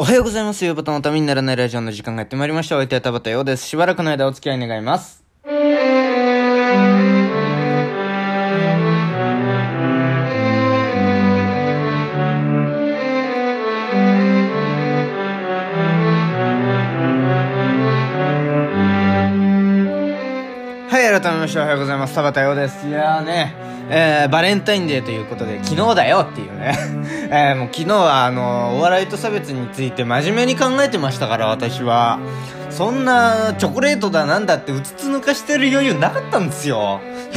おはようございます。ゆうばたのためにならないラジオの時間がやってまいりました。お相手は田畑陽です。しばらくの間お付き合い願います。しおはようございます。田畑陽です。いやーね、えー、バレンタインデーということで、昨日だよっていうね。えー、もう昨日はあの、お笑いと差別について真面目に考えてましたから、私は。そんな、チョコレートだなんだってうつつ抜かしてる余裕なかったんですよ。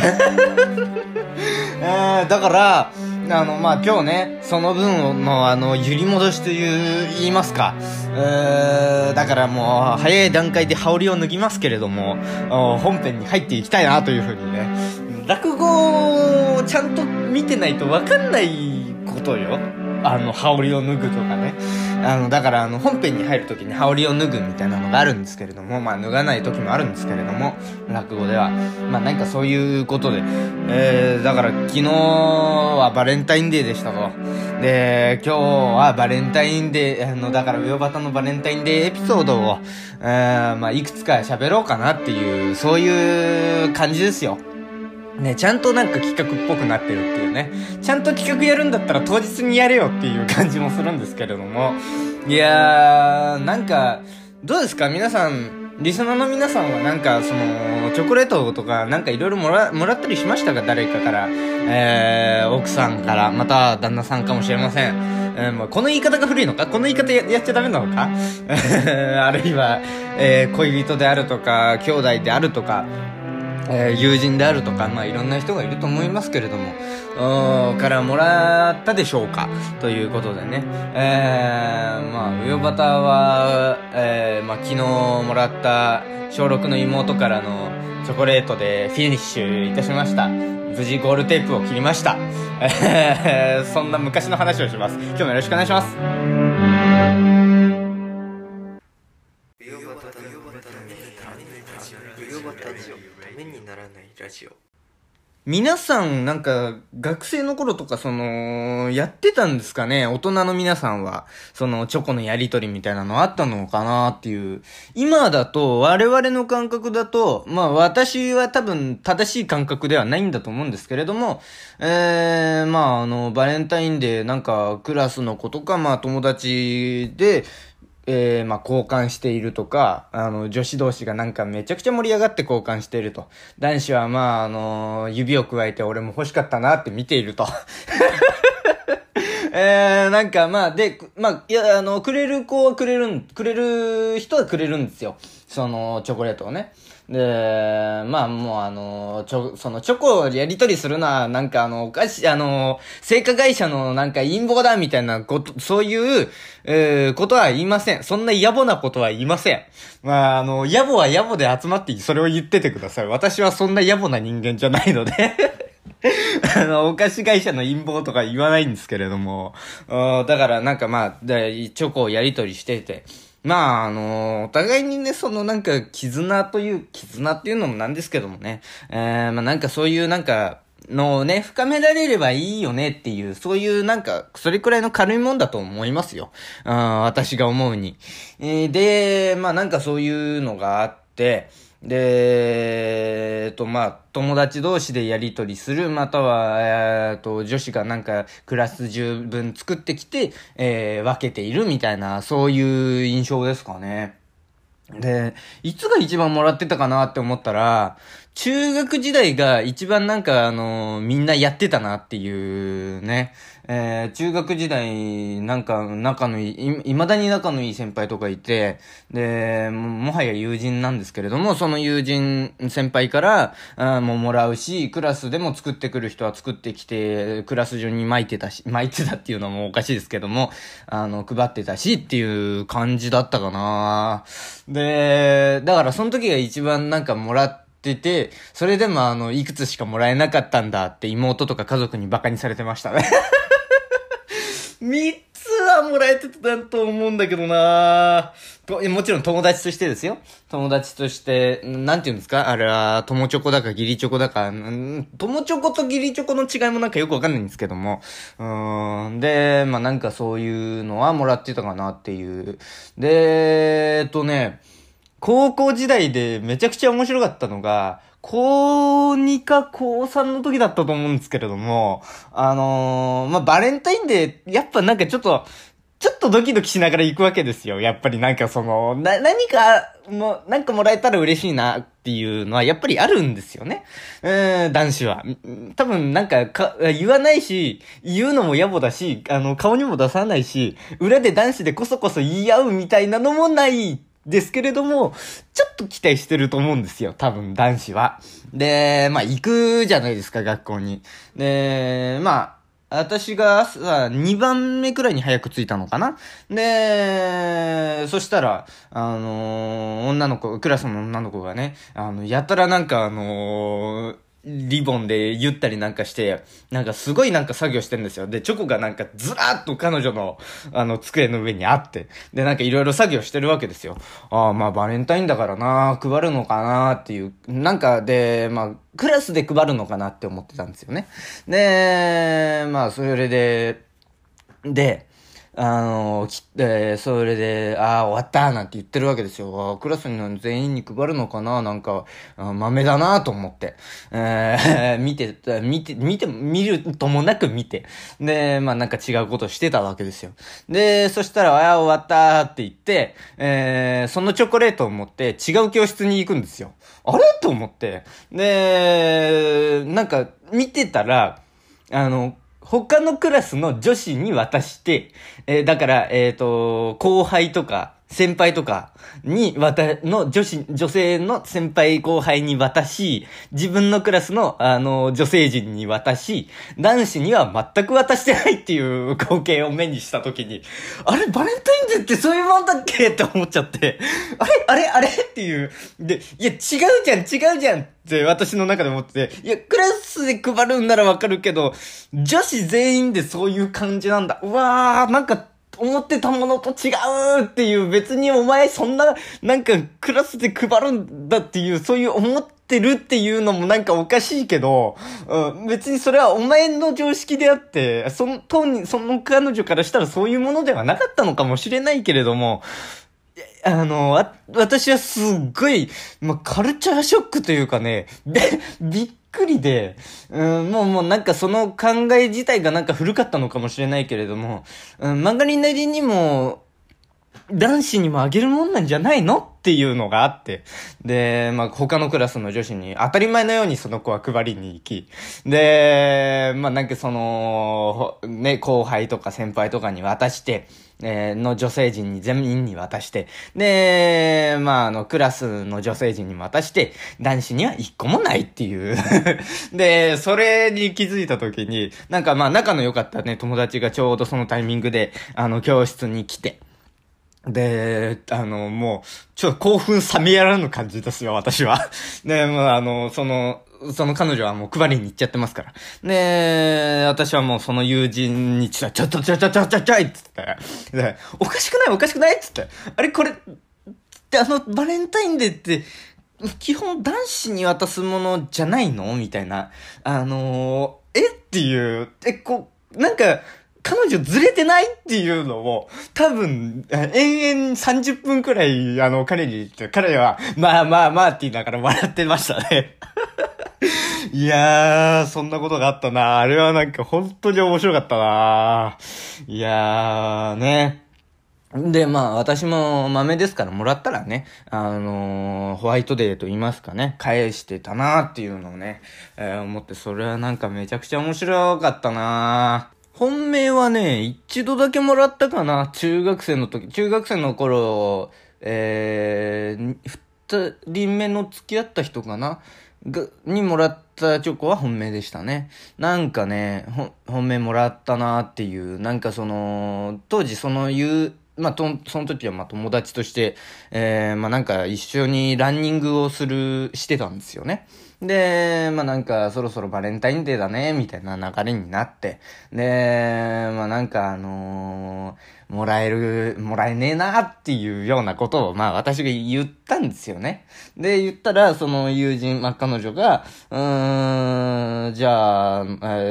えー、だから、あの、まあ、今日ね、その分の、あの、揺り戻しという、言いますか。えー、だからもう、早い段階で羽織を脱ぎますけれども、本編に入っていきたいなというふうにね。落語をちゃんと見てないとわかんないことよ。あの、羽織を脱ぐとかね。あの、だから、あの、本編に入るときに羽織を脱ぐみたいなのがあるんですけれども、まあ、脱がない時もあるんですけれども、落語では。まあ、なんかそういうことで。えー、だから、昨日はバレンタインデーでしたと。で、今日はバレンタインデー、あの、だから、ウヨバタのバレンタインデーエピソードを、えー、まあ、いくつか喋ろうかなっていう、そういう感じですよ。ね、ちゃんとなんか企画っぽくなってるっていうね。ちゃんと企画やるんだったら当日にやれよっていう感じもするんですけれども。いやー、なんか、どうですか？皆さん、リスナーの皆さんはなんか、その、チョコレートとかなんかいろいろもら、もらったりしましたか？誰かから。えー、奥さんから、また旦那さんかもしれません。えー、もうこの言い方が古いのか？この言い方ややっちゃダメなのか？あるいは、えー、恋人であるとか、兄弟であるとか、えー、友人であるとか、まあ、いろんな人がいると思いますけれども、からもらったでしょうかということでね。えー、まあ、ウヨバタは、えー、まあ、昨日もらった小6の妹からのチョコレートでフィニッシュいたしました。無事ゴールテープを切りました。えー、そんな昔の話をします。今日もよろしくお願いします。ラジオ皆さん、なんか、学生の頃とか、その、やってたんですかね？大人の皆さんは。その、チョコのやりとりみたいなのあったのかなっていう。今だと、我々の感覚だと、まあ、私は多分、正しい感覚ではないんだと思うんですけれども、えー、まあ、あの、バレンタインデー、なんか、クラスの子とか、まあ、友達で、えー、まあ、交換しているとか、あの、女子同士がなんかめちゃくちゃ盛り上がって交換していると。男子はまあ、あの指を加えて俺も欲しかったなって見ていると。えー、なんかまあ、で、まあ、いや、あの、くれる子はくれるん、くれる人はくれるんですよ。その、チョコレートをね。で、まあもうあの、ちょ、そのチョコをやり取りするのは、なんかあの、お菓子、あの、製菓会社のなんか陰謀だみたいなこと、そういう、えー、ことは言いません。そんな野暮なことは言いません。まああの、野暮は野暮で集まってそれを言っててください。私はそんな野暮な人間じゃないので あの、お菓子会社の陰謀とか言わないんですけれども、だからなんかまあ、チョコをやり取りしてて、まあ、あのお互いにね、そのなんか、絆という、絆っていうのもなんですけどもね、えー、まあなんかそういうなんか、のね、深められればいいよねっていう、そういうなんか、それくらいの軽いもんだと思いますよ。あ私が思うに。えー、で、まあなんかそういうのがあって、で、えっと、まあ、友達同士でやりとりする、または、えっと、女子がなんかクラス中分作ってきて、えー、分けているみたいな、そういう印象ですかね。で、いつが一番もらってたかなって思ったら、中学時代が一番なんかあの、みんなやってたなっていうね。えー、中学時代、なんか仲のいい、い、未だに仲のいい先輩とかいて、で、ももはや友人なんですけれども、その友人、先輩から、あもうもらうし、クラスでも作ってくる人は作ってきて、クラス中に巻いてたし、巻いてたっていうのもおかしいですけども、あの、配ってたしっていう感じだったかなで、だからその時が一番なんかもらってて、それでもあの、いくつしかもらえなかったんだって妹とか家族に馬鹿にされてましたね。三つはもらえてたと思うんだけどなともちろん友達としてですよ。友達として、なんて言うんですか？あれは、友チョコだか義理チョコだか、友チョコと義理チョコの違いもなんかよくわかんないんですけども。うん。で、まあなんかそういうのはもらってたかなっていう。で、えっとね、高校時代でめちゃくちゃ面白かったのが、高2か高3の時だったと思うんですけれども、あのー、まあ、バレンタインデー、やっぱなんかちょっと、ちょっとドキドキしながら行くわけですよ。やっぱりなんかその、な、何か、もう、なんかもらえたら嬉しいなっていうのはやっぱりあるんですよね。うん、男子は。多分なんかか、言わないし、言うのも野暮だし、あの、顔にも出さないし、裏で男子でこそこそ言い合うみたいなのもないですけれども、ちょっと期待してると思うんですよ、多分男子は。で、まあ行くじゃないですか、学校に。で、まあ、私が朝2番目くらいに早く着いたのかなで、そしたら、あのー、女の子、クラスの女の子がね、あの、やたらなんかあのーリボンで言ったりなんかして、なんかすごいなんか作業してるんですよ。で、チョコがなんかずらーっと彼女の、あの、机の上にあって、で、なんかいろいろ作業してるわけですよ。ああ、まあバレンタインだからな配るのかなっていう、なんかで、まあ、クラスで配るのかなって思ってたんですよね。で、まあ、それで、で、あの、きえー、それで、ああ、終わったなんて言ってるわけですよ。クラスに全員に配るのかな？なんか、豆だなと思って。えー、見て、見て、見て、見るともなく見て。で、まあなんか違うことしてたわけですよ。で、そしたら、ああ、終わったって言って、えー、そのチョコレートを持って違う教室に行くんですよ。あれ？と思って。で、なんか、見てたら、あの、他のクラスの女子に渡して、えー、だから、えっ、ー、と、後輩とか、先輩とかに渡、の女子、女性の先輩後輩に渡し、自分のクラスの、あの、女性陣に渡し、男子には全く渡してないっていう光景を目にしたときに、あれ、バレンタインデーってそういうもんだっけって思っちゃって、あれあれあれっていう。で、いや、違うじゃん違うじゃんって私の中で思ってて、いや、クラスで配るんならわかるけど、女子全員でそういう感じなんだ。うわー、なんか、思ってたものと違うっていう、別にお前そんな、なんかクラスで配るんだっていう、そういう思ってるっていうのもなんかおかしいけど、うん、別にそれはお前の常識であって、その、当に、その彼女からしたらそういうものではなかったのかもしれないけれども、あの、わ、私はすっごい、まあ、カルチャーショックというかね、で、びっくりで、うん、もうもうなんかその考え自体がなんか古かったのかもしれないけれども、うん、漫画リなりにも、男子にもあげるもんなんじゃないのっていうのがあって。で、まあ、他のクラスの女子に当たり前のようにその子は配りに行き。で、まあ、なんかその、ね、後輩とか先輩とかに渡して、えー、の女性陣に全員に渡して、で、まあ、あの、クラスの女性陣に渡して、男子には一個もないっていう で、それに気づいた時に、なんかまあ、仲の良かったね、友達がちょうどそのタイミングで、あの、教室に来て、で、あの、もう、ちょっと興奮冷めやらぬ感じですよ、私は。で、もうあの、その、その彼女はもう配りに行っちゃってますから。で、私はもうその友人にちょ、ちょ、ちょ、ちょ、ちょ、ちょ、ちょ、ちょいっつって。で、おかしくないおかしくないっつって。あれ、これ、ってあの、バレンタインデーって、基本男子に渡すものじゃないのみたいな。あの、えっていう、え、こう、なんか、彼女ずれてないっていうのを、多分、延々30分くらい、あの、彼に、彼は、まあまあまあって言いながら笑ってましたね。いやー、そんなことがあったな。あれはなんか本当に面白かったな。いやー、ね。で、まあ、私も豆ですからもらったらね、あのー、ホワイトデーと言いますかね、返してたなーっていうのをね、えー、思って、それはなんかめちゃくちゃ面白かったな本命はね、一度だけもらったかな。中学生の時。中学生の頃、えー、二人目の付き合った人かなが、にもらったチョコは本命でしたね。なんかね、本命もらったなっていう、なんかその、当時その言う、まあ、と、その時はま、友達として、えー、まあ、なんか一緒にランニングをする、してたんですよね。で、まあなんか、そろそろバレンタインデーだね、みたいな流れになって、で、まあなんかあのーもらえる、もらえねえなっていうようなことを、まあ私が言ったんですよね。で、言ったら、その友人、まあ彼女が、うーん、じゃあ、え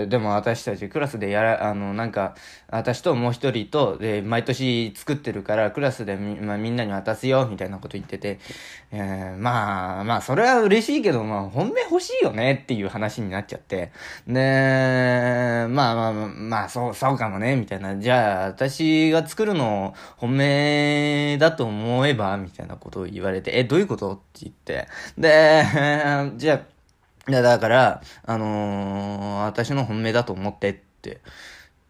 ー、でも私たちクラスでやら、あの、なんか、私ともう一人と、で、毎年作ってるから、クラスでみ,、まあ、みんなに渡すよ、みたいなこと言ってて、えー、まあ、まあ、それは嬉しいけど、まあ、本命欲しいよねっていう話になっちゃって、で、まあまあ、まあ、そう、そうかもね、みたいな。じゃあ、私が作るの本命だと思えばみたいなことを言われて、え、どういうこと？って言って。で、じゃあ、だから、あのー、私の本命だと思ってって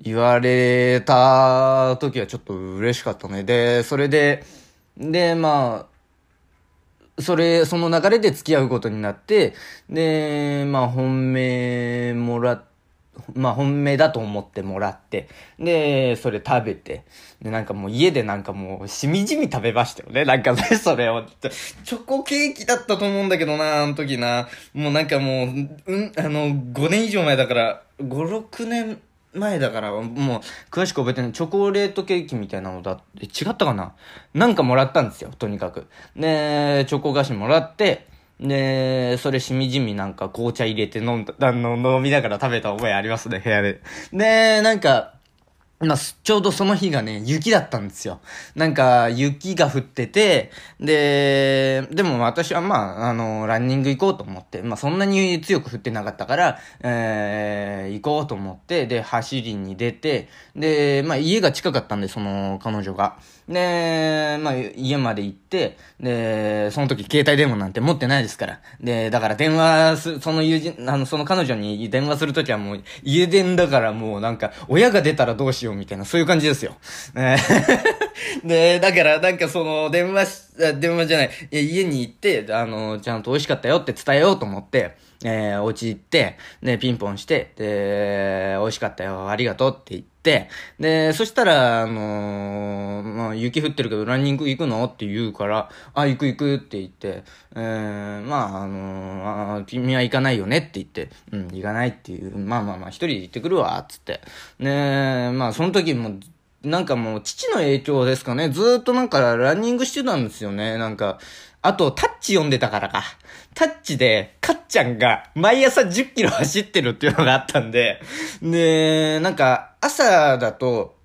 言われた時はちょっと嬉しかったね。で、それで、で、まあ、それ、その流れで付き合うことになって、で、まあ、本命もらって、まあ本命だと思ってもらって、で、それ食べて、で、なんかもう家でなんかもうしみじみ食べましたよね。なんかね、それを。チョコケーキだったと思うんだけどな、あの時な。もうなんかもう、うん、あの、5年以上前だから、5、6年前だから、もう、詳しく覚えてない。チョコレートケーキみたいなのだって、違ったかな？なんかもらったんですよ、とにかく。で、チョコ菓子もらって、で、それしみじみなんか紅茶入れて飲んだ、あの、飲みながら食べた覚えありますね、部屋で。で、なんか、まあ、ちょうどその日がね、雪だったんですよ。なんか、雪が降ってて、で、でも私はまあ、あの、ランニング行こうと思って、まあそんなに強く降ってなかったから、えー、行こうと思って、で、走りに出て、で、まあ家が近かったんで、その彼女が。で、まあ家まで行って、で、その時携帯電話なんて持ってないですから。で、だから電話す、その友人、あの、その彼女に電話するときはもう家電だからもうなんか、親が出たらどうしようみたいな、そういう感じですよ。ね で、だからなんかその、電話し、電話じゃない、家に行って、あの、ちゃんと美味しかったよって伝えようと思って、えー、お家行って、で、ピンポンして、で、美味しかったよ、ありがとうって言って、で、そしたら、あのー、まあ、雪降ってるけどランニング行くの？って言うから、あ、行く行くって言って、えー、まあ、あのー、あ君は行かないよね？って言って、うん、行かないっていう、まあまあまあ、一人で行ってくるわ、つって。ねまあ、その時も、なんかもう、父の影響ですかね。ずっとなんかランニングしてたんですよね。なんか、あと、タッチ読んでたからか。タッチで、かっちゃんが毎朝10キロ走ってるっていうのがあったんで、で、なんか、朝だと、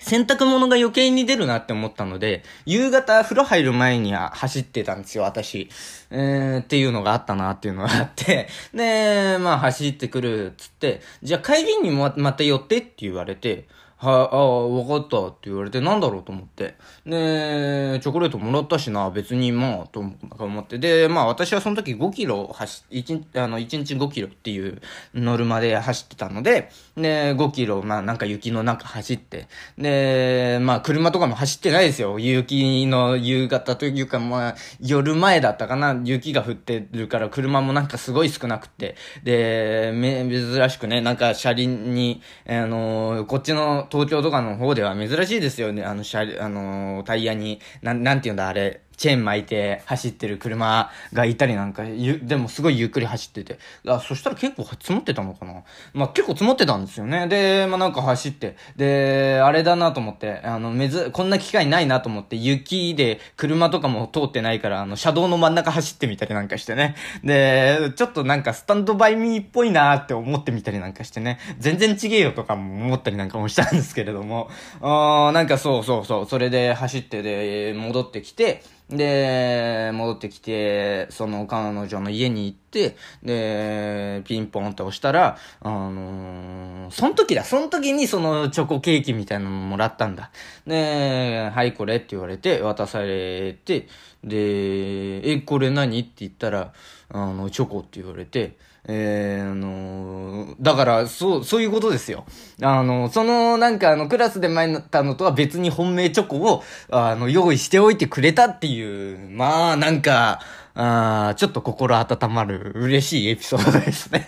洗濯物が余計に出るなって思ったので、夕方風呂入る前には走ってたんですよ、私。えー、っていうのがあったなっていうのがあって、で、まあ走ってくるっつって、じゃあ帰りにもまた寄ってって言われて、は、ああ、わかったって言われて、なんだろうと思って。で、チョコレートもらったしな、別にまあ、と思って。で、まあ私はその時5キロ走、1、あの、1日5キロっていうノルマで走ってたので、で、5キロ、まあなんか雪の中走って。で、まあ車とかも走ってないですよ。雪の夕方というか、まあ夜前だったかな。雪が降ってるから車もなんかすごい少なくて。で、め、珍しくね、なんか車輪に、あの、こっちの東京とかの方では珍しいですよね。あの、車、あのー、タイヤに、なん、なんて言うんだ、あれ、チェーン巻いて走ってる車がいたりなんか、ゆ、でもすごいゆっくり走ってて。あ、そしたら結構積もってたのかなまあ、結構積もってたんですよね。で、まあ、なんか走って。で、あれだなと思って、あの、めず、こんな機会ないなと思って、雪で車とかも通ってないから、あの、車道の真ん中走ってみたりなんかしてね。で、ちょっとなんかスタンドバイミーっぽいなって思ってみたりなんかしてね。全然ちげえよとかも思ったりなんかもしたんですけれども。あなんかそうそうそう。それで走ってで、戻ってきて、で、戻ってきて、その彼女の家に行って、で、ピンポンって押したら、あのー、その時だ、その時にそのチョコケーキみたいなのもらったんだ。で、はいこれって言われて、渡されて、で、え、これ何？って言ったら、あの、チョコって言われて、えー、あのだから、そう、そういうことですよ。あの、その、なんか、あの、クラスで前になったのとは別に本命チョコを、あの、用意しておいてくれたっていう、まあ、なんか、あちょっと心温まる嬉しいエピソードですね。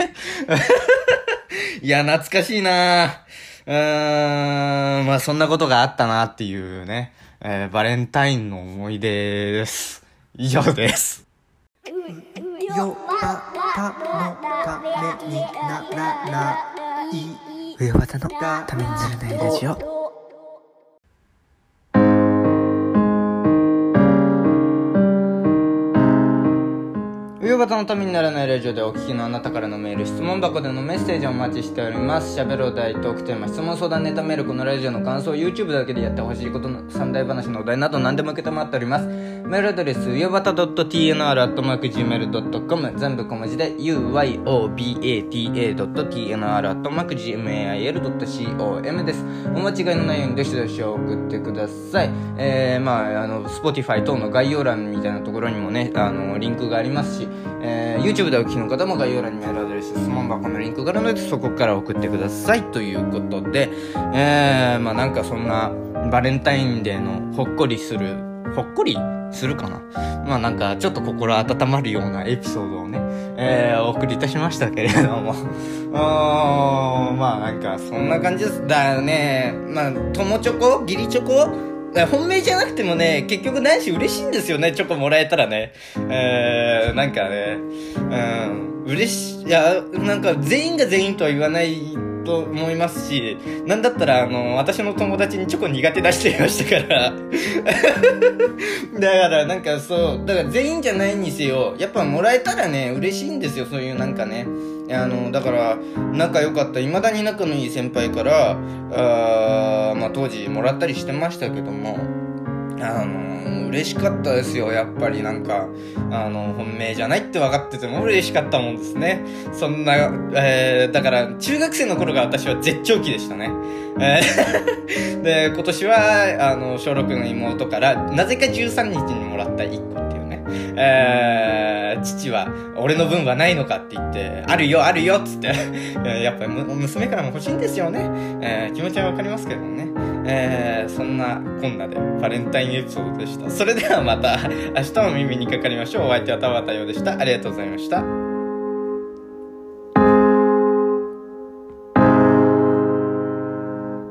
いや、懐かしいなうーん、まあ、そんなことがあったなっていうね、えー、バレンタインの思い出です。以上です。よばたのためにならない上端のためにならないラジオ夕方のためにならないラジオでお聞きのあなたからのメール、質問箱でのメッセージをお待ちしております。喋るお題、トークテーマ、質問相談ネタメール、このラジオの感想、YouTube だけでやってほしいことの三大話のお題など何でも受け止まっております。メールアドレス、ゆばた .tnr.gmail.com 全部小文字で、uyobata.tnr.gmail.com です。お間違いのないようにどしどし送ってください。えー、まあ、あの、Spotify 等の概要欄みたいなところにもね、あの、リンクがありますし、えー、YouTube でお聞きの方も概要欄にメールアドレス、質問箱のリンクがあるので、そこから送ってください。ということで、えー、まあなんかそんな、バレンタインデーのほっこりする、ほっこりするかなまあなんか、ちょっと心温まるようなエピソードをね、えー、お送りいたしましたけれども。あーんまあなんか、そんな感じです。だよね、まあ、友チョコ義理チョコ？本命じゃなくてもね、結局男子嬉しいんですよね、チョコもらえたらね。えー、なんかね、うん、嬉しい、いや、なんか全員が全員とは言わないと思いますし、なんだったら、あの、私の友達にチョコ苦手出していましたから。だから、なんかそう、だから全員じゃないにせよ、やっぱもらえたらね、嬉しいんですよ、そういうなんかね。あの、だから、仲良かった、未だに仲のいい先輩から、あーまあ当時もらったりしてましたけども、あの、嬉しかったですよ、やっぱりなんか、あの、本命じゃないって分かってても嬉しかったもんですね。そんな、えー、だから、中学生の頃が私は絶頂期でしたね。えーで、今年は、あの、小6の妹から、なぜか13日にもらった1個っていう。えー、父は、俺の分はないのかって言って、あるよ、あるよっつって、やっぱり娘からも欲しいんですよね。えー気持ちはわかりますけどね。えーそんなこんなでバレンタインエピソードでした。それではまた明日も耳にかかりましょう。お相手は田畑洋でした。ありがとうございました。